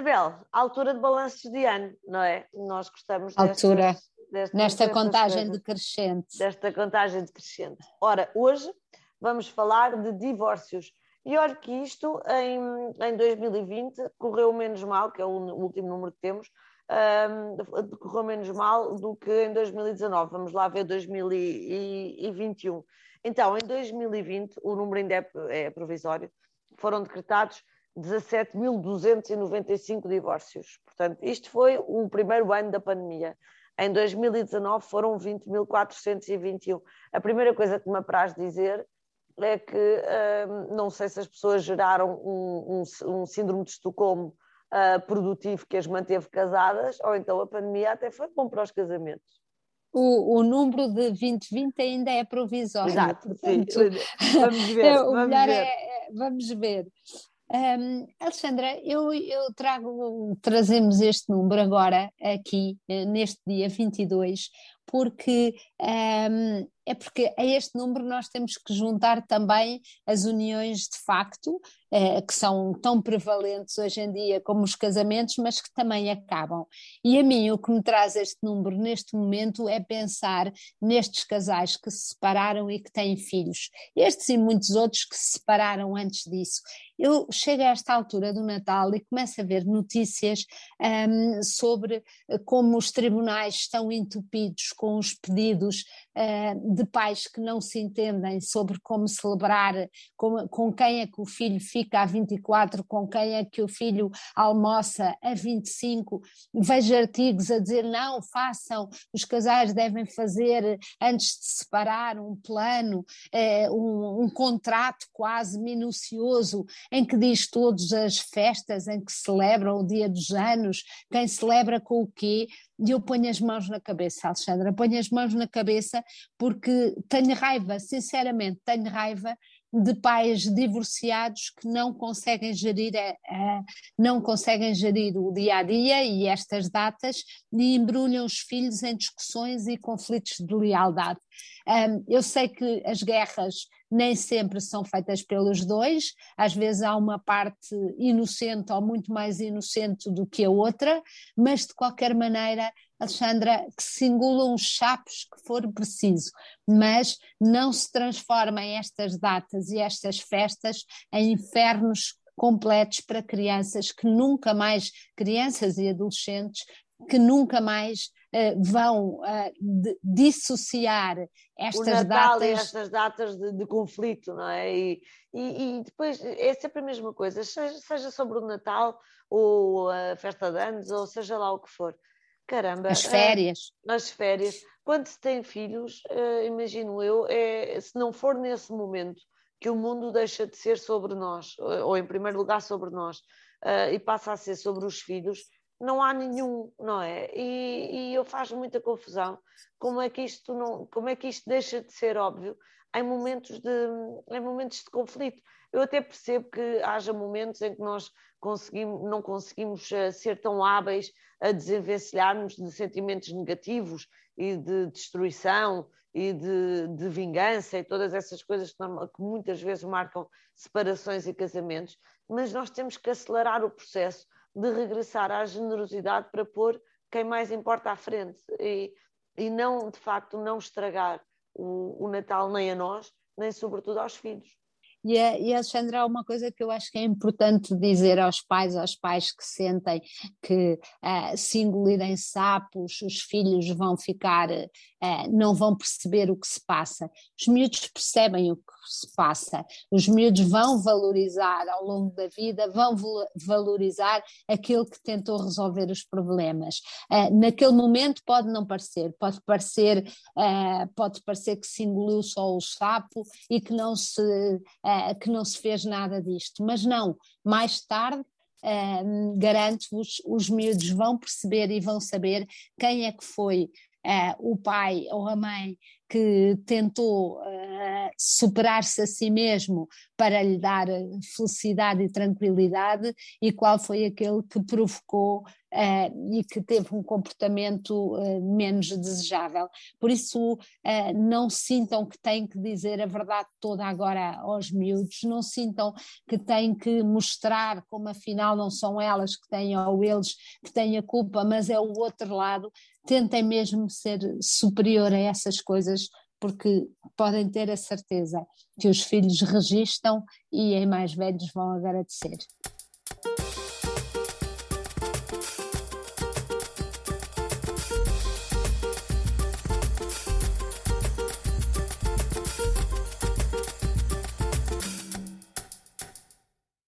Isabel, altura de balanços de ano, não é? Nós gostamos altura destas, nesta destas contagem coisas, decrescente. Desta contagem decrescente. Ora, hoje vamos falar de divórcios. E olha que isto em, em 2020 correu menos mal, que é o último número que temos, um, correu menos mal do que em 2019. Vamos lá ver 2021. Então, em 2020, o número ainda é, é provisório, foram decretados 17.295 divórcios. Portanto, isto foi o primeiro ano da pandemia. Em 2019 foram 20.421. A primeira coisa que me apraz dizer é que uh, não sei se as pessoas geraram um, um, um síndrome de Estocolmo uh, produtivo que as manteve casadas, ou então a pandemia até foi bom para os casamentos. O, o número de 2020 ainda é provisório. Exato, portanto, sim. Vamos ver. É, vamos ver. É, é, vamos ver. Um, Alexandra, eu, eu trago, trazemos este número agora, aqui, eh, neste dia 22, porque um, é porque a este número nós temos que juntar também as uniões de facto, eh, que são tão prevalentes hoje em dia como os casamentos, mas que também acabam. E a mim o que me traz este número neste momento é pensar nestes casais que se separaram e que têm filhos, estes e muitos outros que se separaram antes disso. Eu chego a esta altura do Natal e começo a ver notícias um, sobre como os tribunais estão entupidos com os pedidos uh, de pais que não se entendem sobre como celebrar, com, com quem é que o filho fica a 24, com quem é que o filho almoça a 25. Vejo artigos a dizer não, façam, os casais devem fazer antes de se separar um plano, uh, um, um contrato quase minucioso em que diz todas as festas em que celebram o dia dos anos, quem celebra com o quê, e eu ponho as mãos na cabeça, Alexandra, ponho as mãos na cabeça porque tenho raiva, sinceramente, tenho raiva de pais divorciados que não conseguem gerir a, a, não conseguem gerir o dia a dia e estas datas e embrulham os filhos em discussões e conflitos de lealdade. Eu sei que as guerras nem sempre são feitas pelos dois, às vezes há uma parte inocente ou muito mais inocente do que a outra, mas de qualquer maneira Alexandra, que se engulam os chapos que for preciso, mas não se transformem estas datas e estas festas em infernos completos para crianças que nunca mais, crianças e adolescentes, que nunca mais uh, vão uh, dissociar estas o Natal datas. E estas datas de, de, conflito, não é? E, e, e, depois é sempre a mesma coisa, seja, seja sobre o Natal ou a festa de anos, ou seja lá o que for. Caramba. As férias. Uh, as férias. Quando se tem filhos, uh, imagino eu, é, se não for nesse momento que o mundo deixa de ser sobre nós, ou, ou em primeiro lugar sobre nós, e passa a ser sobre os filhos, não há nenhum, não é? E, e eu faço muita confusão como é que isto não, como é que isto deixa de ser óbvio em momentos de, em momentos de conflito. Eu até percebo que haja momentos em que nós conseguimos, não conseguimos ser tão hábeis a desenvencilharmos de sentimentos negativos e de destruição e de, de vingança e todas essas coisas que, que muitas vezes marcam separações e casamentos, mas nós temos que acelerar o processo de regressar à generosidade para pôr quem mais importa à frente e, e não, de facto, não estragar o, o Natal nem a nós, nem sobretudo aos filhos. E, e Alexandra, há uma coisa que eu acho que é importante dizer aos pais, aos pais que sentem que uh, se engolirem sapos, os filhos vão ficar, uh, não vão perceber o que se passa. Os miúdos percebem o que se passa, os miúdos vão valorizar ao longo da vida, vão valorizar aquele que tentou resolver os problemas. Uh, naquele momento pode não parecer, pode parecer, pode parecer que se engoliu só o sapo e que não se uh, que não se fez nada disto, mas não, mais tarde uh, garanto-vos, os miúdos vão perceber e vão saber quem é que foi uh, o pai ou a mãe que tentou uh, superar-se a si mesmo para lhe dar felicidade e tranquilidade e qual foi aquele que provocou uh, e que teve um comportamento uh, menos desejável. Por isso, uh, não sintam que têm que dizer a verdade toda agora aos miúdos, não sintam que têm que mostrar como afinal não são elas que têm ou eles que têm a culpa, mas é o outro lado. Tentem mesmo ser superior a essas coisas, porque podem ter a certeza que os filhos registam e em mais velhos vão agradecer.